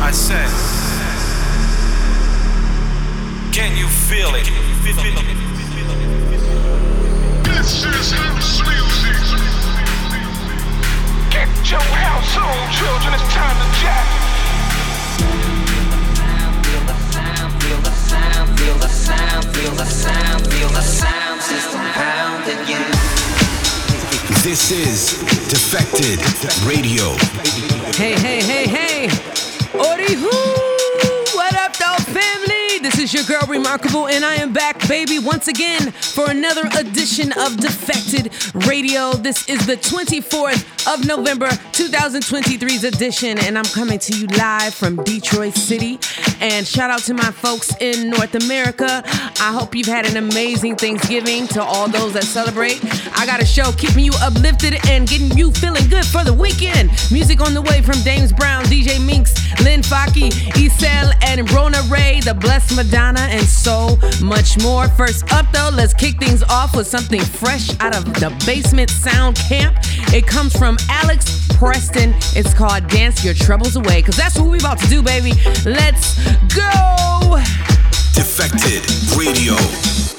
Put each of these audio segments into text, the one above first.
I said, can you feel it? This is Defected Radio. Hey, hey, hey, hey. Ori? What up, though, family? This is your girl Rimarkable, and I am back, baby, once again for another edition of Defected Radio. This is the 24th of November, 2023's edition, and I'm coming to you live from Detroit City. And shout out to my folks in North America. I hope you've had an amazing Thanksgiving to all those that celebrate. I got a show keeping you uplifted and getting you feeling good for the weekend. Music on the way from Dames Brown, DJ Minx, Len Faki, Ezel, and Rona Ray, the Blessed Madonna, and so much more. First up, though, let's kick things off with something fresh out of the Basement Sound Camp. It comes from Alex Preston. It's called Dance Your Troubles Away, because that's what we're about to do, baby. Let's go! Defected Radio.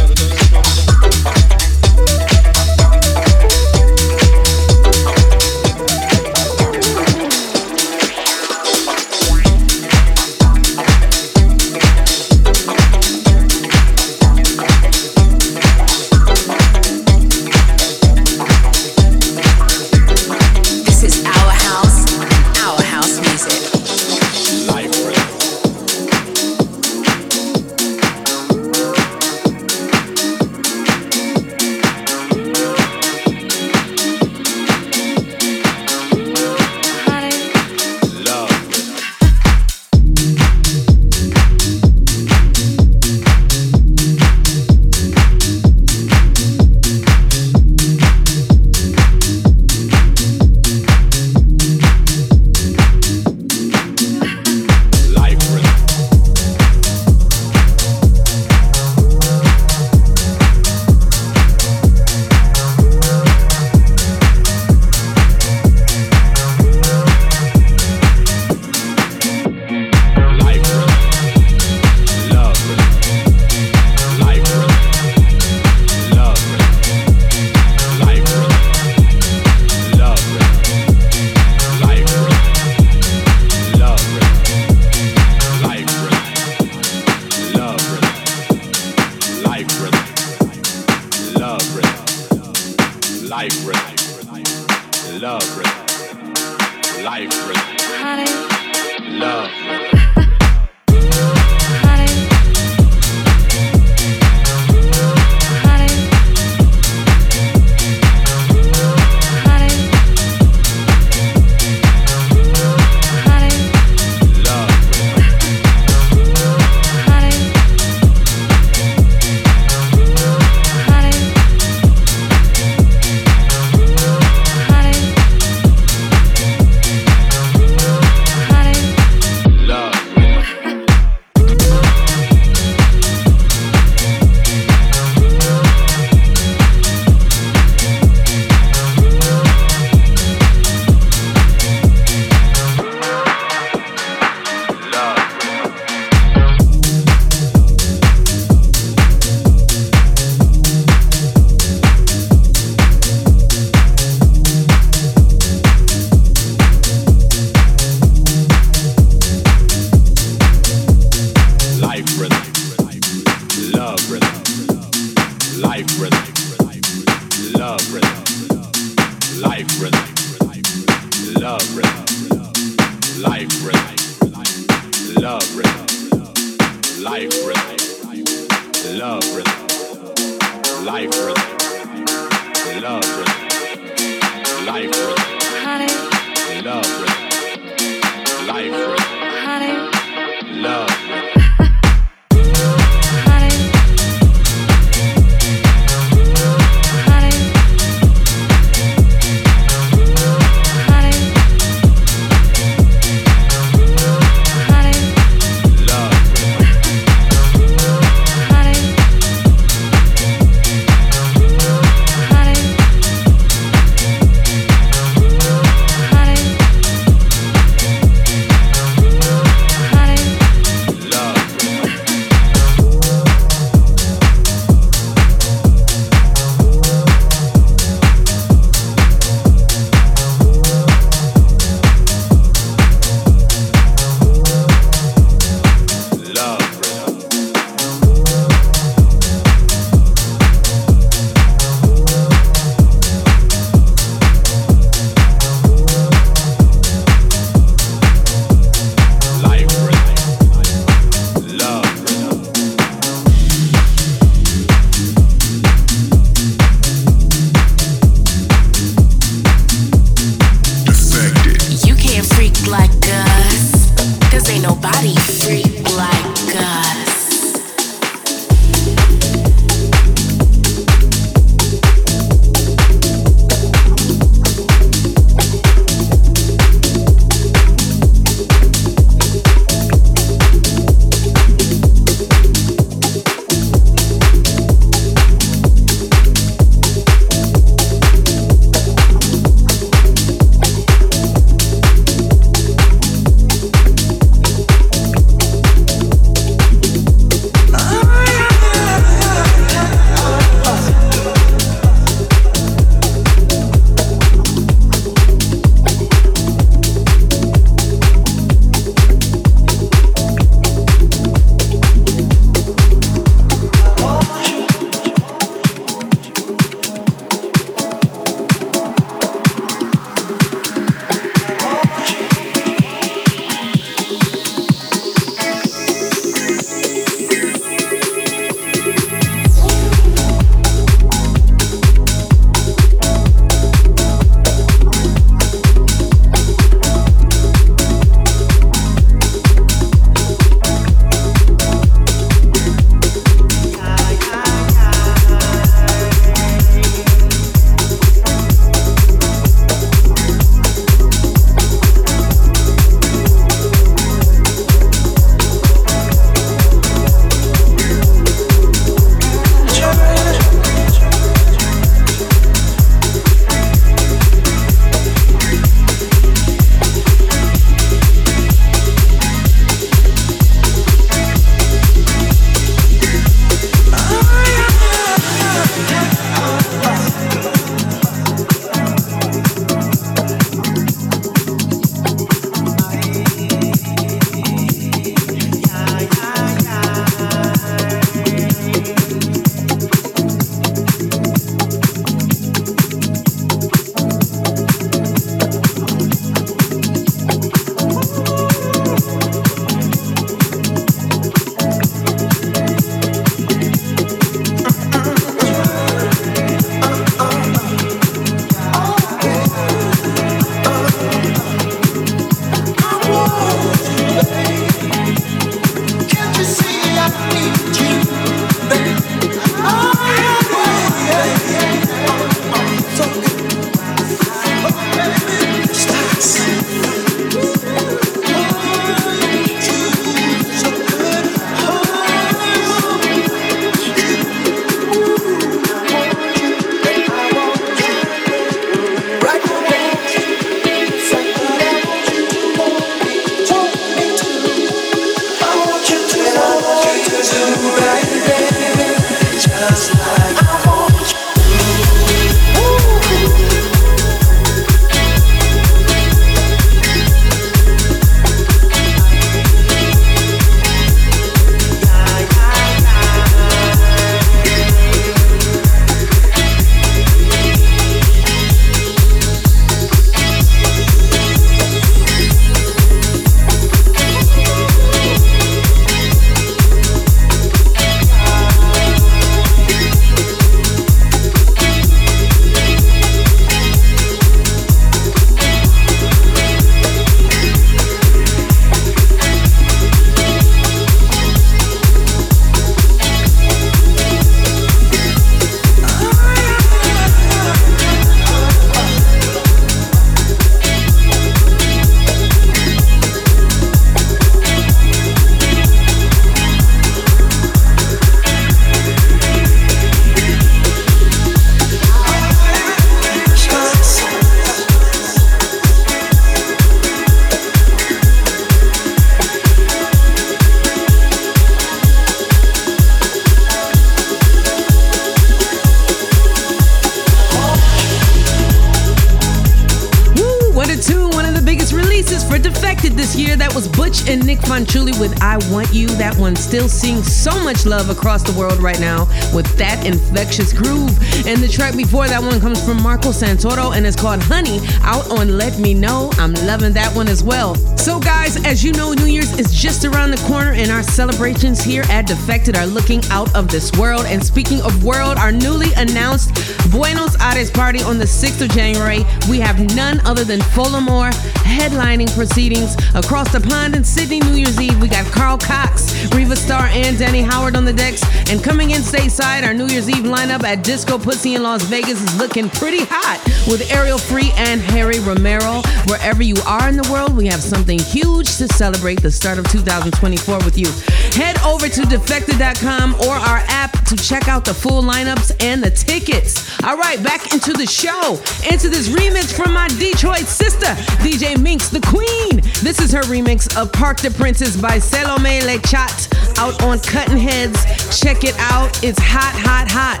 Groove. And the track before that one comes from Marco Santoro and it's called Honey out on Let Me Know. I'm loving that one as well. So, guys, as you know, New Year's is just around the corner and our celebrations here at Defected are looking out of this world. And speaking of world, our newly announced Buenos Aires party on the 6th of January, we have none other than Folamour headlining proceedings across the pond in Sydney New Year's Eve. We got Carl Cox, Riva Starr, and Danny Howard on the decks. And coming in stateside, our New Year's Eve lineup at Disco Pussy in Las Vegas is looking pretty hot with Ariel Free and Harry Romero. Wherever you are in the world, we have something huge to celebrate the start of 2024 with you. Head over to defected.com or our app to check out the full lineups and the tickets. All right, back into the show, into this remix from my Detroit sister, DJ Minx, the Queen. This is her remix of Parc Des Princes by Salomé Le Chat out on Cutting Heads. Check it out. It's hot, hot, hot.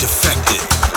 Defected.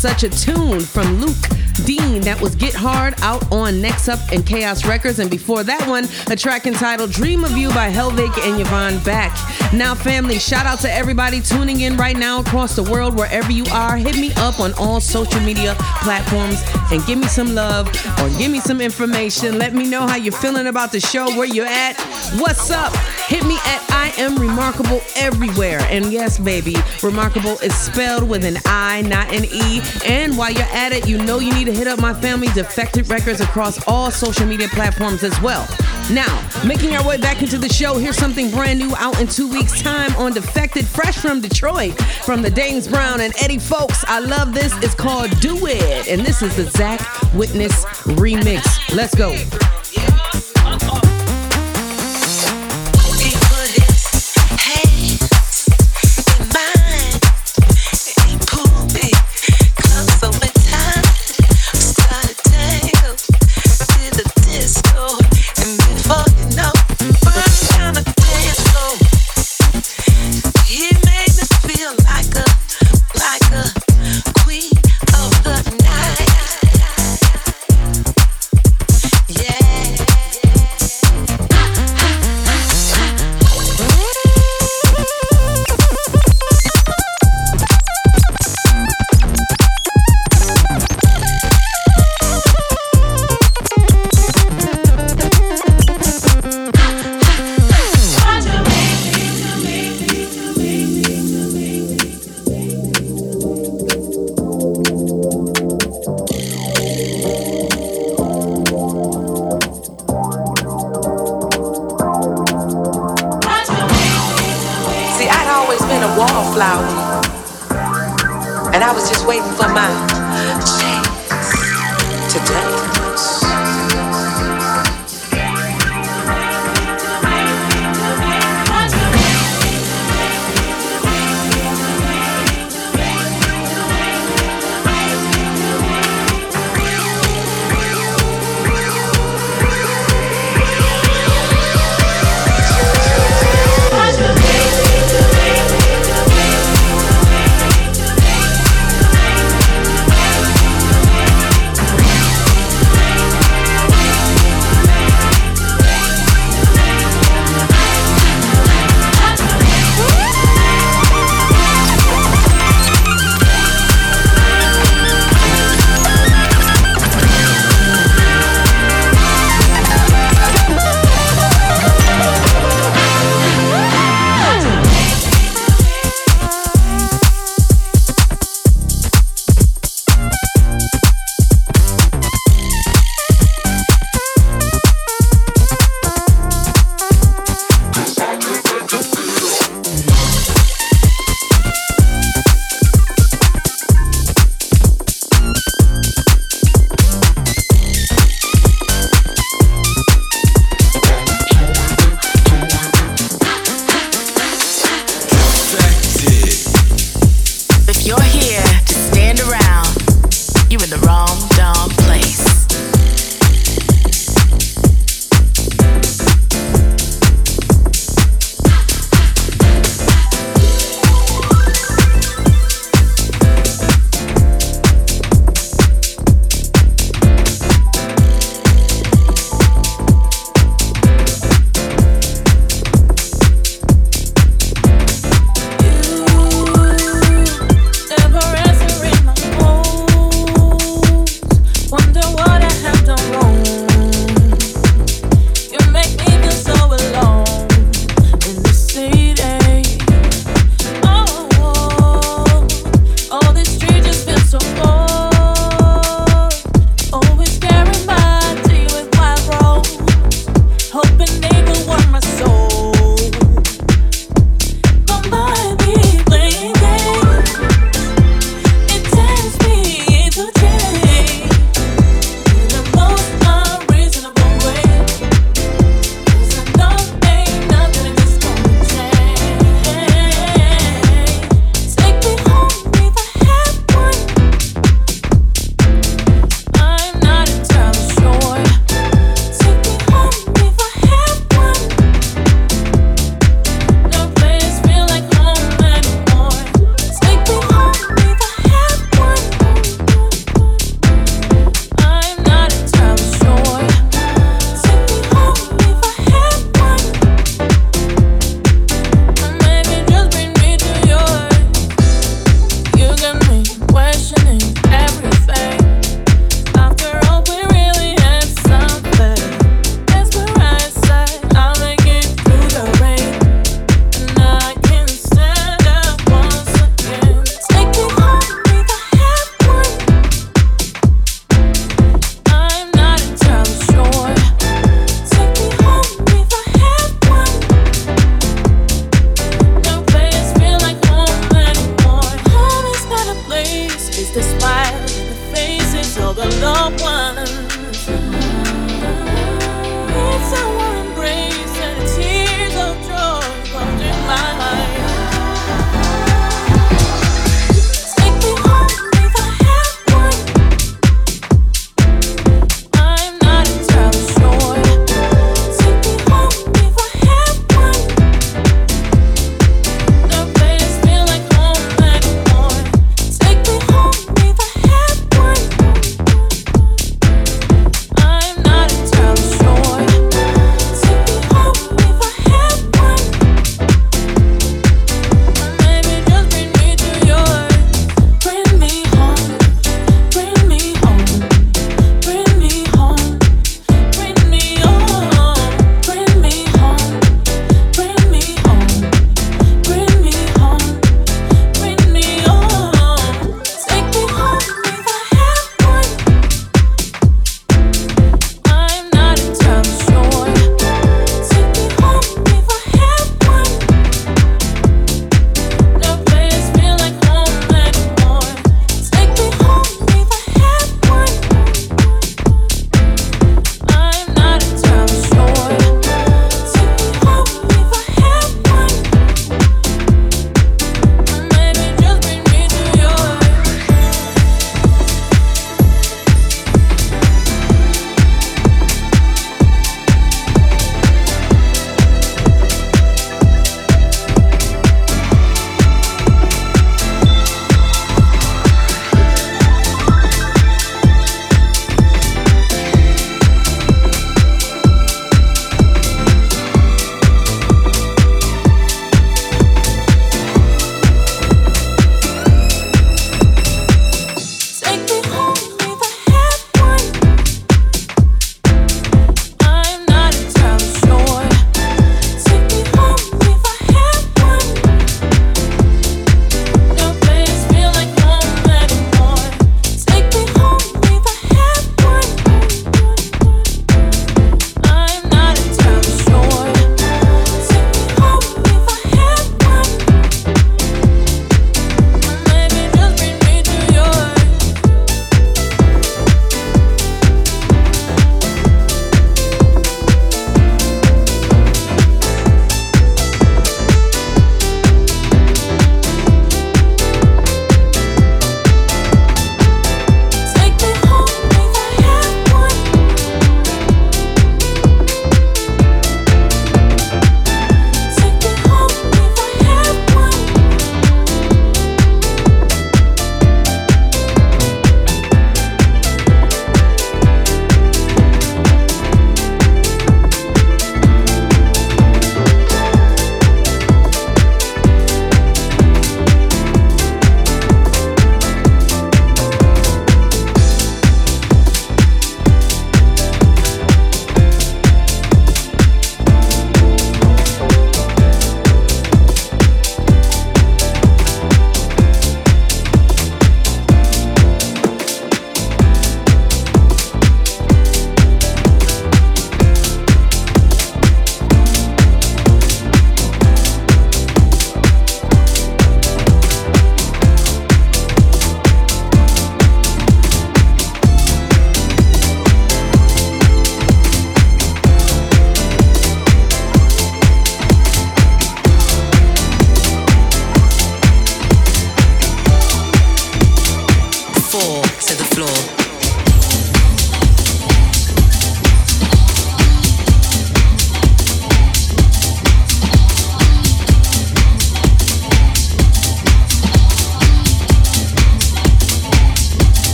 Such a tune from Luke Dean. That was Get Hard out on neXup and Chaos Records. And before that one, a track entitled Dream of You by Helvig and Yvvan Back. Now, family, shout out to everybody tuning in right now across the world, wherever you are. Hit me up on all social media platforms and give me some love or give me some information. Let me know how you're feeling about the show, where you're at. What's up? Hit me at I am Rimarkable everywhere. And yes, baby, Rimarkable is spelled with an I, not an E. And while you're at it, you know you need to hit up my family Defected Records across all social media platforms as well. Now, making our way back into the show, here's something brand new out in two weeks' time on Defected, fresh from Detroit, from the Dames Brown and Eddie Fowlkes. I love this. It's called Do It, and this is the Zach Witness remix. Let's go. Wallflower. And I was just waiting for my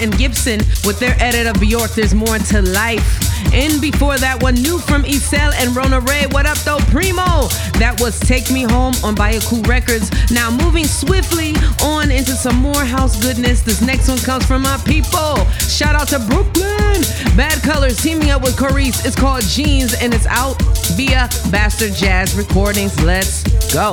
and Gibson with their edit of Bjork. There's more to life. And before that one, new from Ezel and Rona Ray. What up though, Primo? That was Take Me Home on Bayacou Records. Now moving swiftly on into some more house goodness. This next one comes from my people. Shout out to Brooklyn. Bad Colours teaming up with Cor.ece. It's called Jeans and it's out via Bastard Jazz Recordings. Let's go.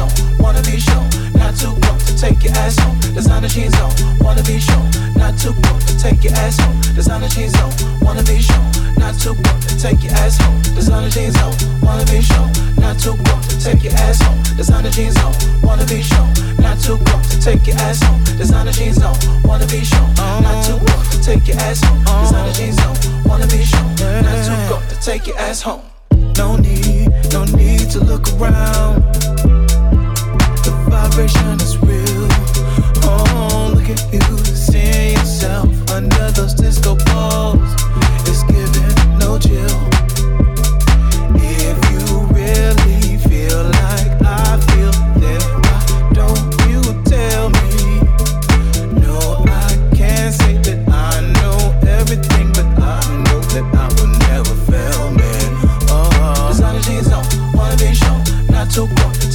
take your ass home. Designer jeans on, wanna be shown, not too broke to take your ass home. Designer jeans on, wanna be shown, not too broke to take your ass home. Designer jeans on, wanna be shown, not too broke to take your ass home. Designer jeans on, wanna be shown, not too broke to take your ass home. Designer jeans on, wanna be shown, not too broke to take your ass home. Designer jeans on, wanna be shown, not too broke to take your ass home. No need, no need to look around. The vibration is real.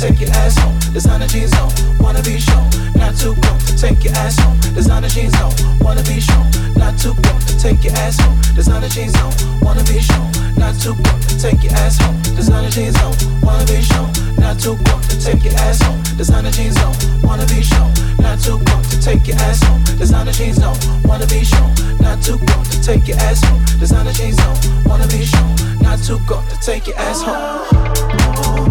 Take your ass home. Designer jeans take your ass home. Designer jeans on, wanna be shown, not too broke to take your ass home. Designer jeans on, wanna be shown, not too broke to take your ass home. Designer jeans on, wanna be shown, not too broke take your ass home. Designer jeans on, wanna be shown, not too broke to take your ass home. Designer jeans on, wanna be shown, not too broke take your ass home. Designer jeans on, wanna be shown, not too broke to take your ass home.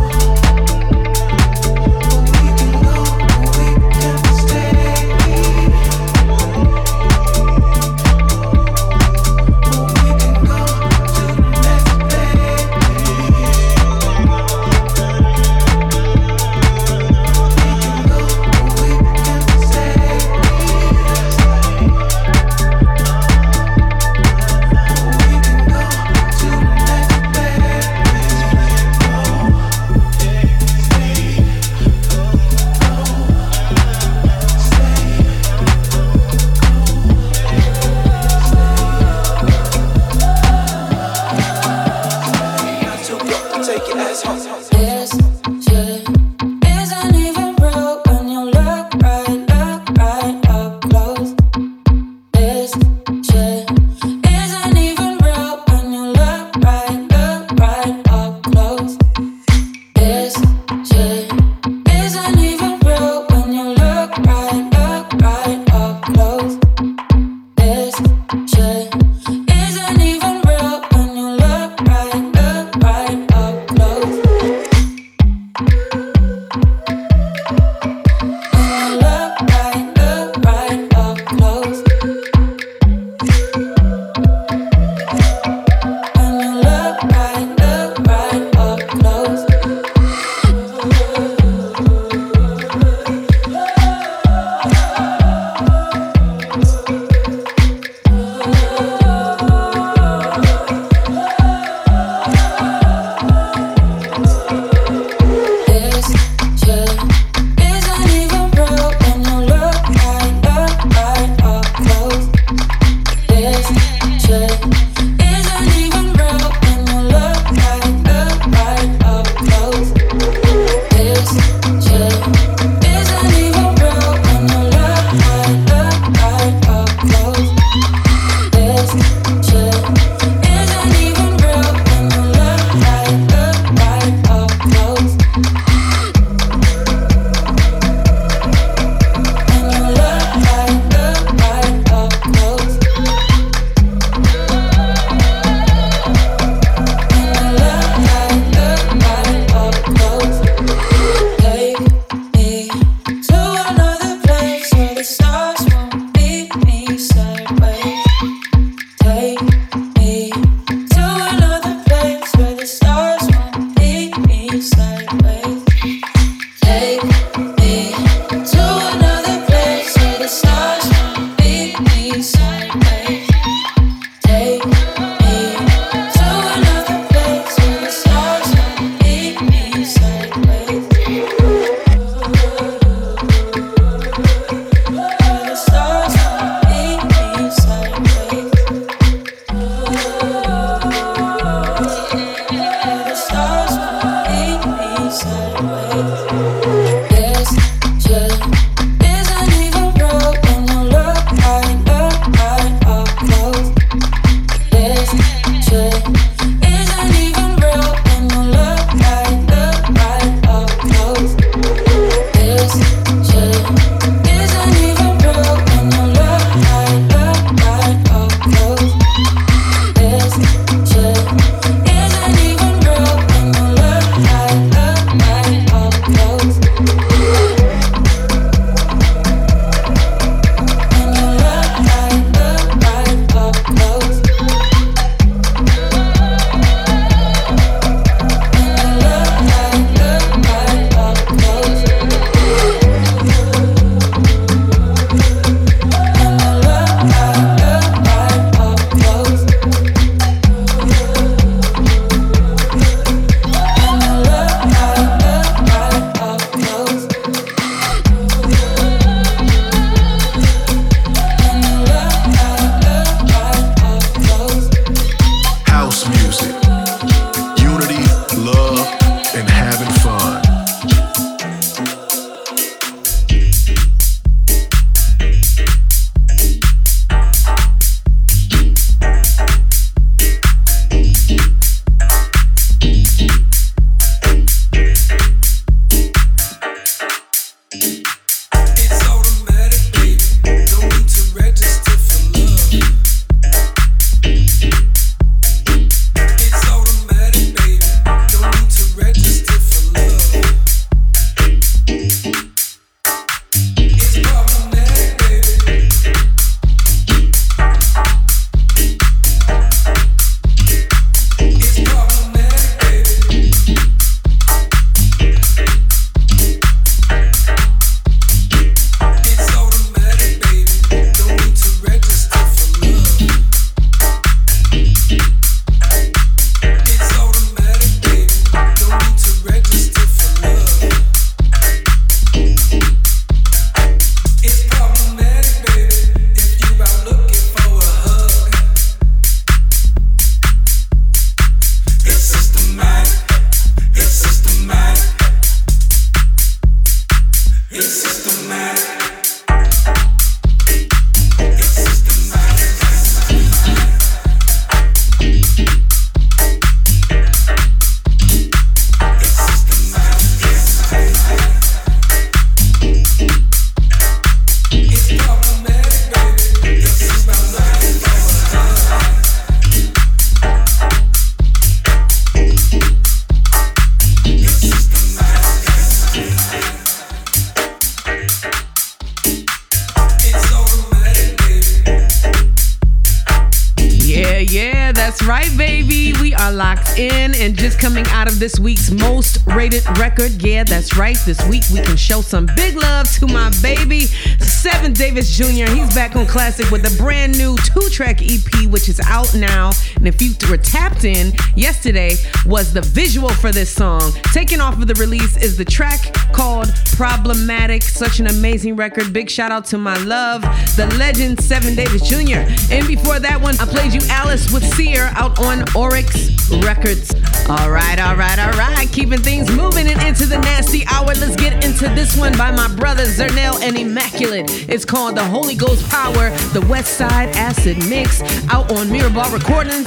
Yeah, that's right. This week we can show some big love to my baby, Seven Davis Jr. He's back on Classic with a brand new two track EP, which is out now. And if you were tapped in, yesterday was the visual for this song. Taken off of the release is the track called Problematic. Such an amazing record. Big shout out to my love, the legend Seven Davis Jr. And before that one, I played you Alyss with TSIER out on Oryx Records. All right, all right, all right. Keeping things moving and into the nasty hour. Let's get into this one by my brothers Zernell and Emmaculate. It's called The Holy Ghost Power, the West Side Acid Mix out on Mirrorball Recordings.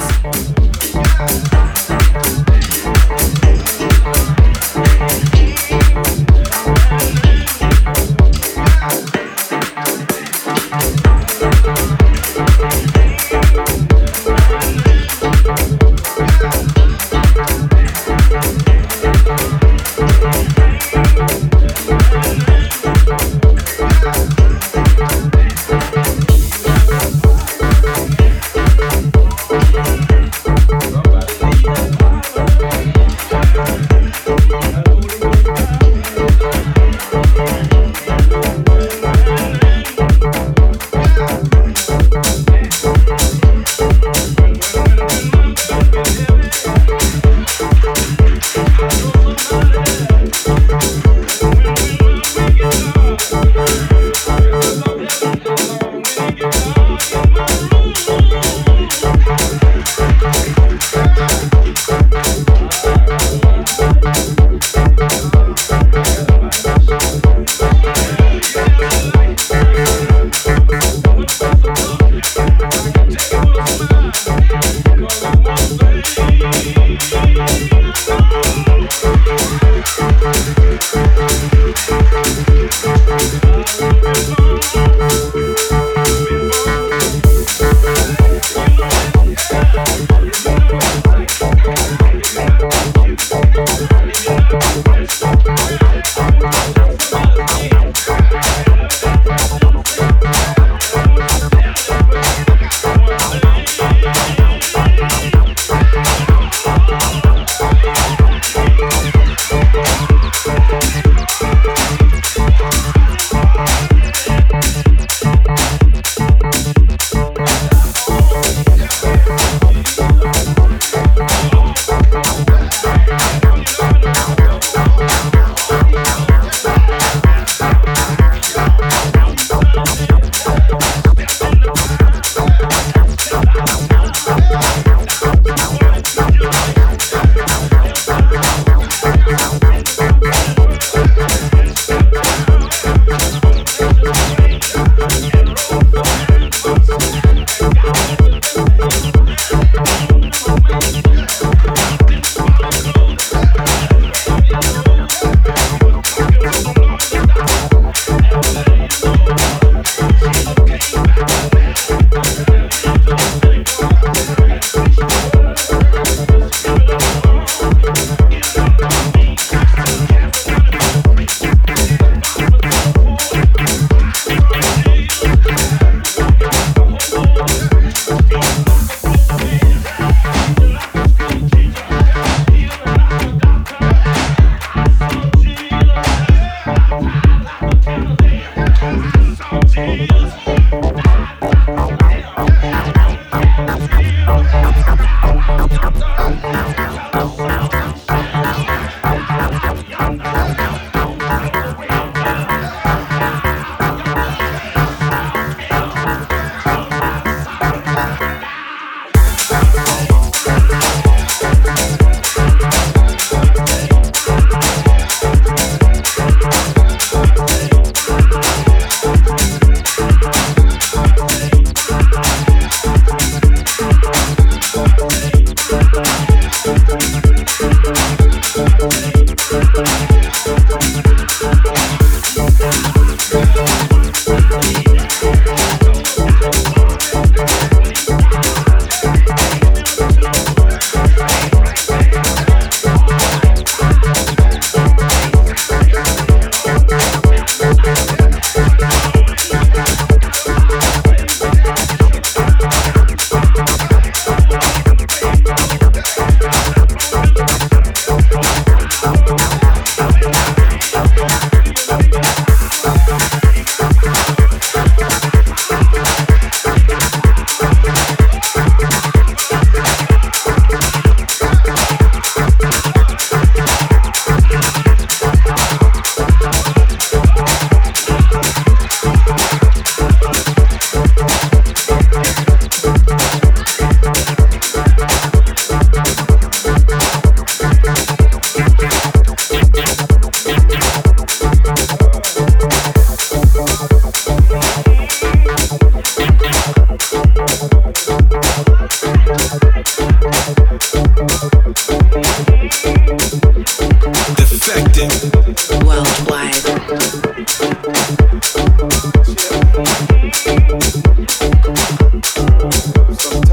Sometimes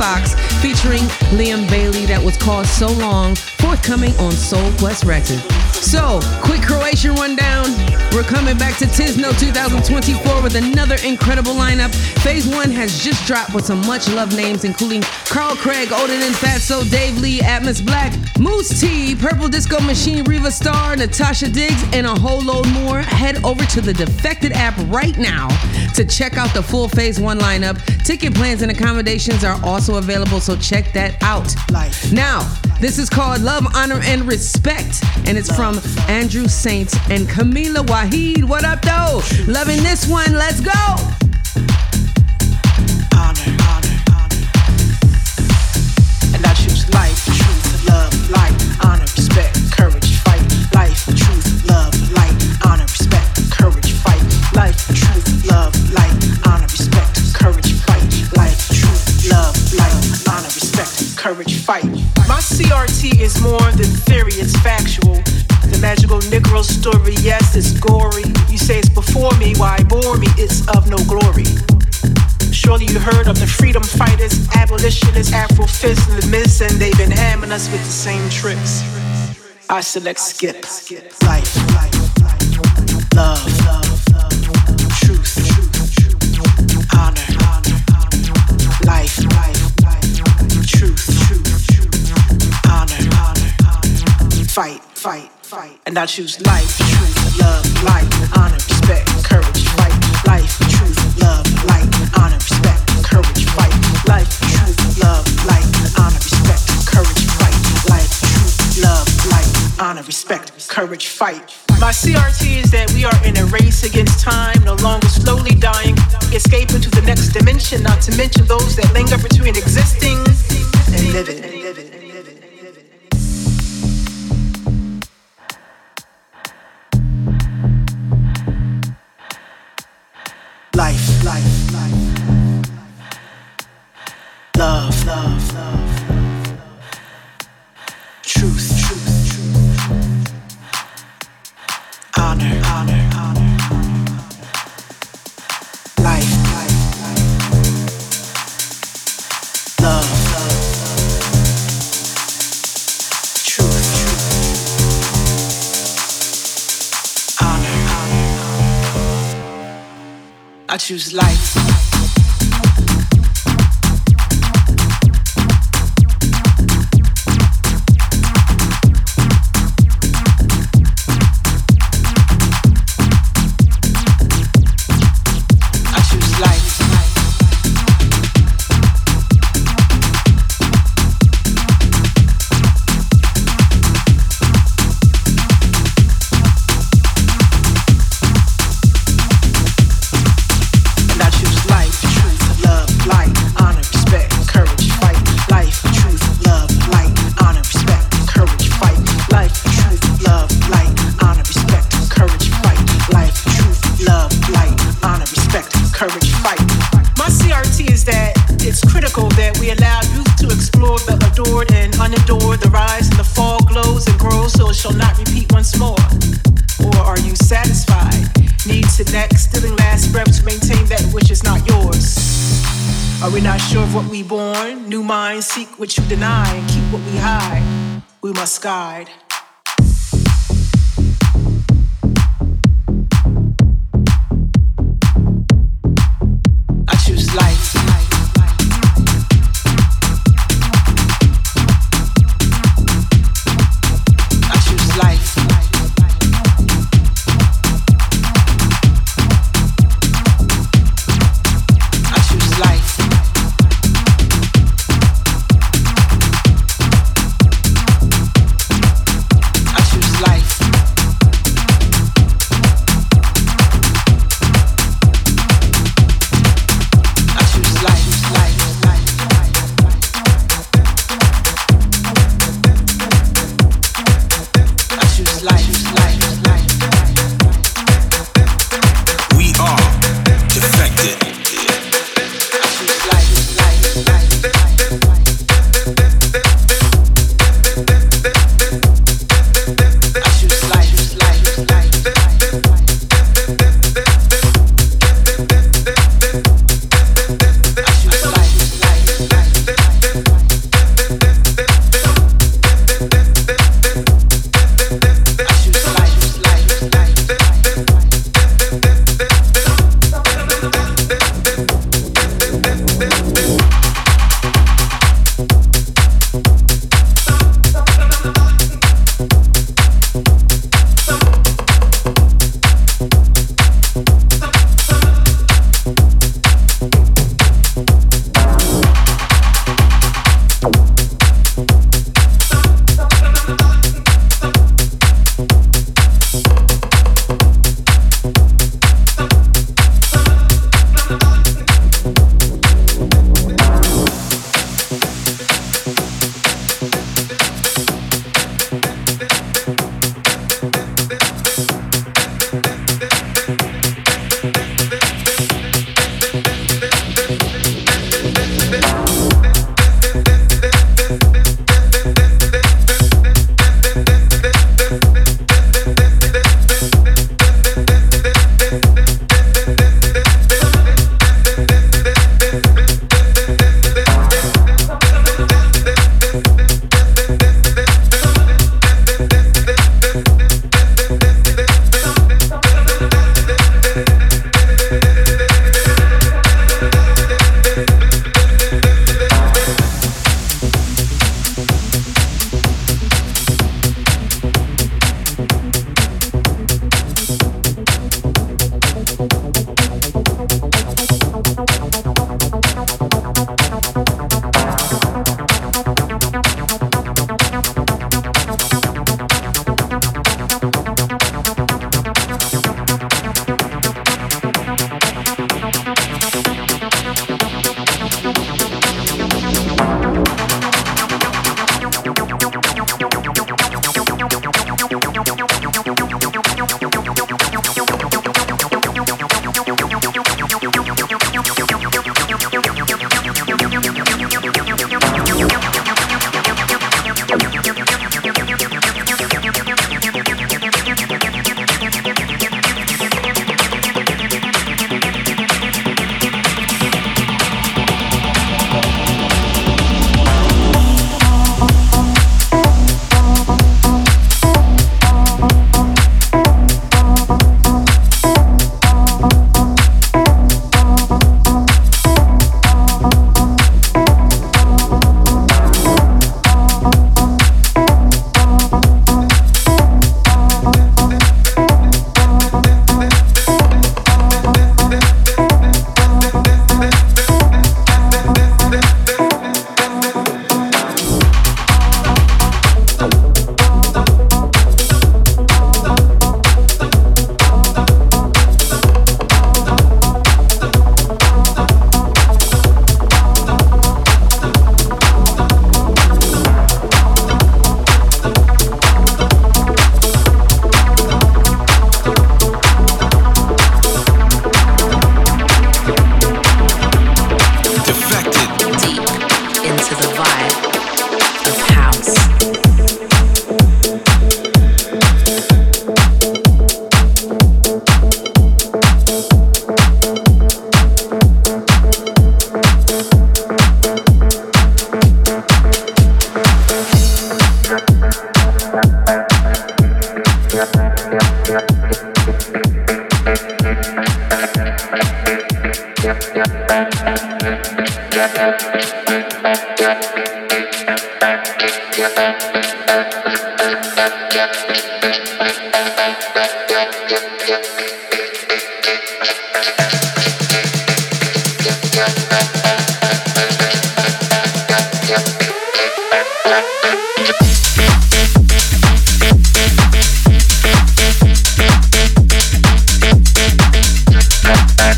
Fox. 2024 with another incredible lineup. Phase one has just dropped with some much loved names, including Carl Craig, Odin and Fatso, Dave Lee, Atmos Black, Mousse T, Purple Disco Machine, Riva Star, Natasha Diggs, and a whole load more. Head over to the Defected app right now to check out the full phase one lineup. Ticket plans and accommodations are also available, so check that out. Now, this is called Love, Honor, and Respect, and it's from Andrew Sant, and Kameelah Waheed. What up, though? Loving this one. Let's go. tricks. I select skip. Life, love, truth, honor, life, truth, honor, fight, fight, fight. And I choose life. courage, fight. My CRTs what you deny and keep what we hide. We must guide.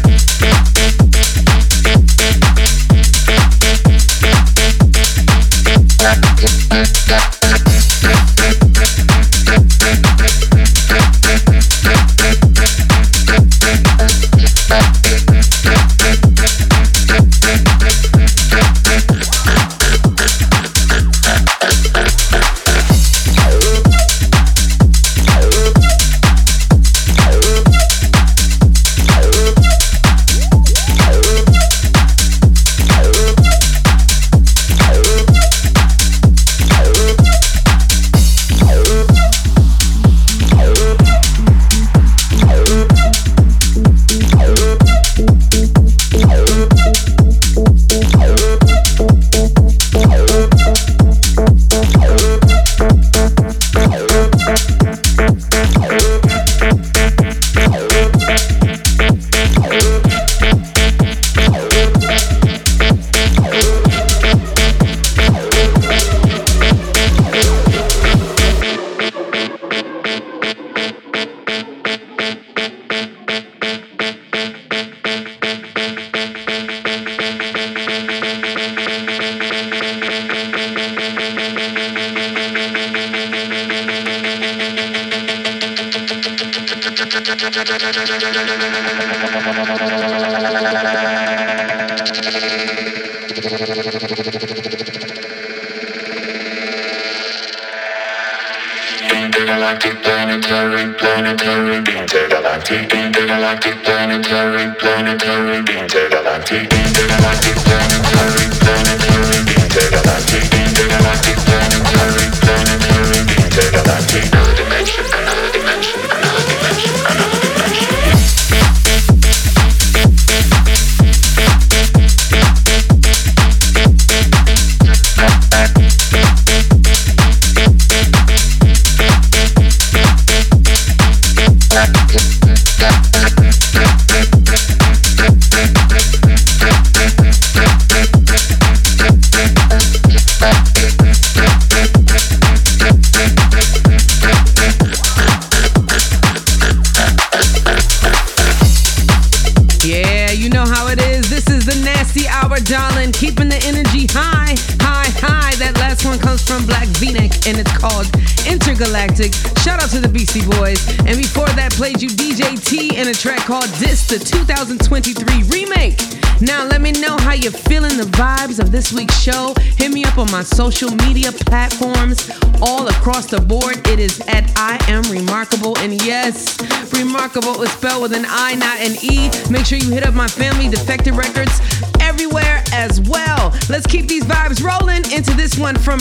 Called with an I, not an E. Make sure you hit up my family, Defected Records, everywhere as well. Let's keep these vibes rolling into this one from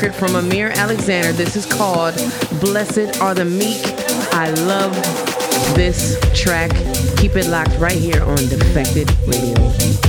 record from Amir Alexander. This is called Blessed Are the Meek. I love this track. Keep it locked right here on Defected Radio.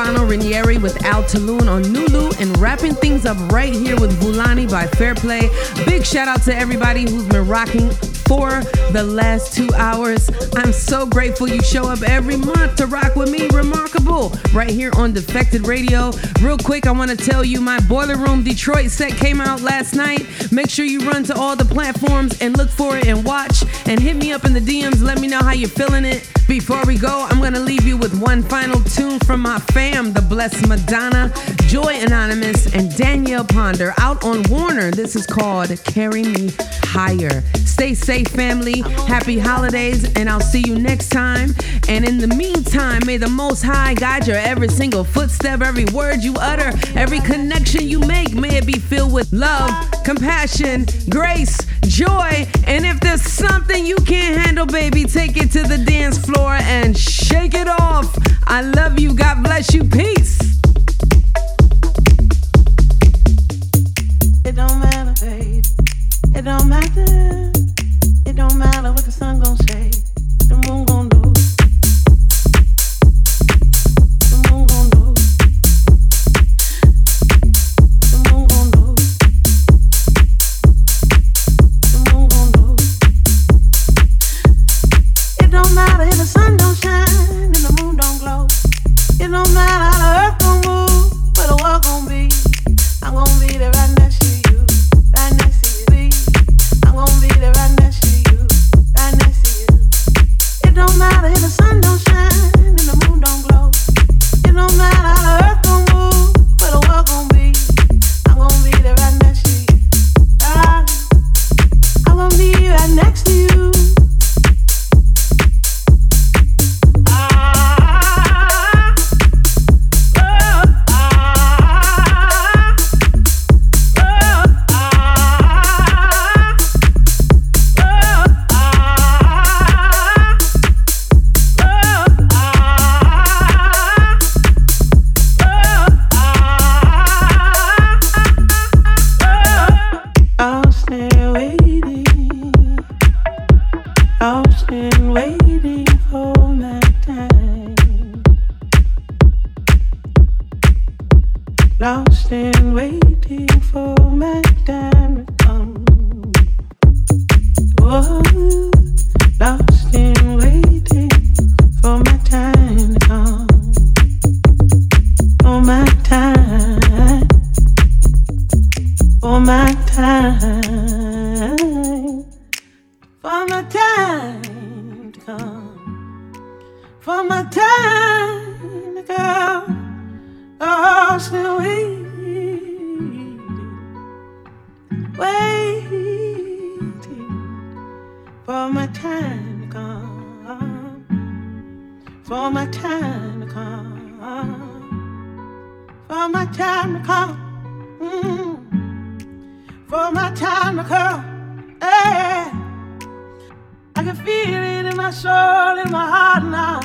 Stefano with Al Taloon on Nulu and wrapping things up right here with Vulani by Fairplay. Big shout out to everybody who's been rocking for the last two hours. I'm so grateful you show up every month to rock with me, Rimarkable, right here on Defected Radio. Real quick, I want to tell you my Boiler Room Detroit set came out last night. Make sure you run to all the platforms and look for it and watch and hit me up in the DMs. Let me know how you're feeling it. Before we go, I'm to leave you with one final tune from my fam, the Blessed Madonna, Joy Anonymous, and Danielle Ponder out on Warner. This is called Carry Me Higher. Stay safe, family. Happy holidays, and I'll see you next time. And in the meantime, may the Most High guide your every single footstep, every word you utter, every connection you make. May it be filled with love, compassion, grace, joy. And if there's something you can't handle, baby, take it to the dance floor and shake it off. I love you. God bless you. Peace. It don't matter. For my time to come, for my time to come, for my time to come. Mm for my time to come. Hey, I can feel it in my soul, in my heart now.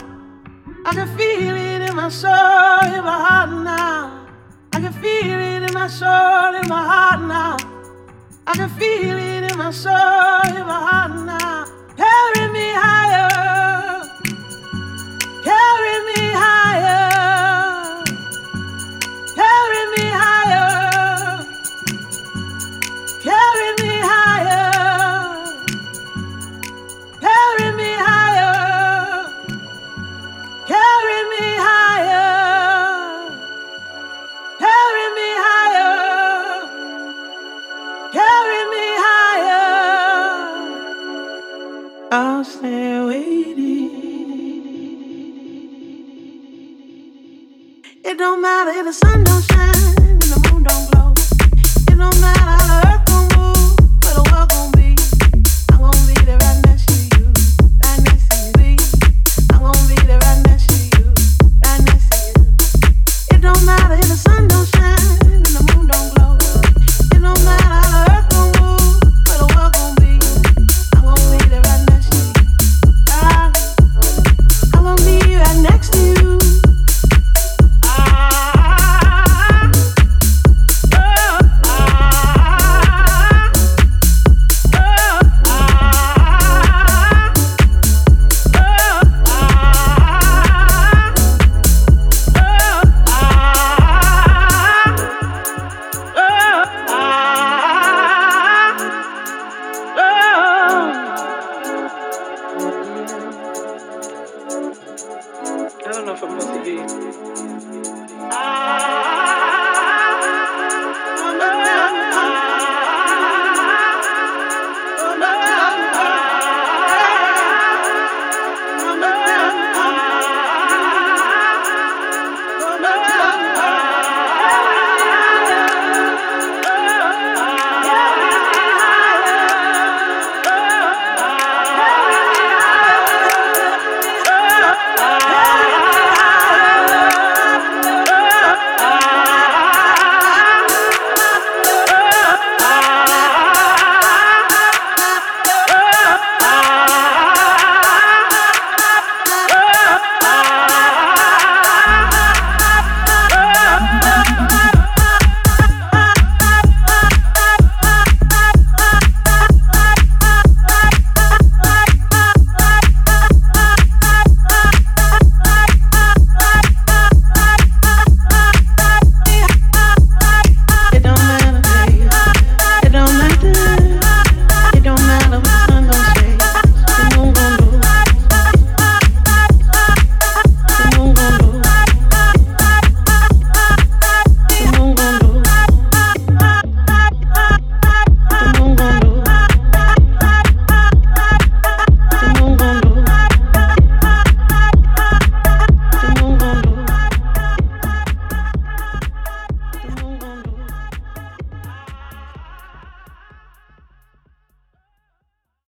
I can feel it in my soul, in my heart now. I can feel it in my soul, in my heart now. I can feel it in my soul, in my heart now. Me higher, the sun don't shine.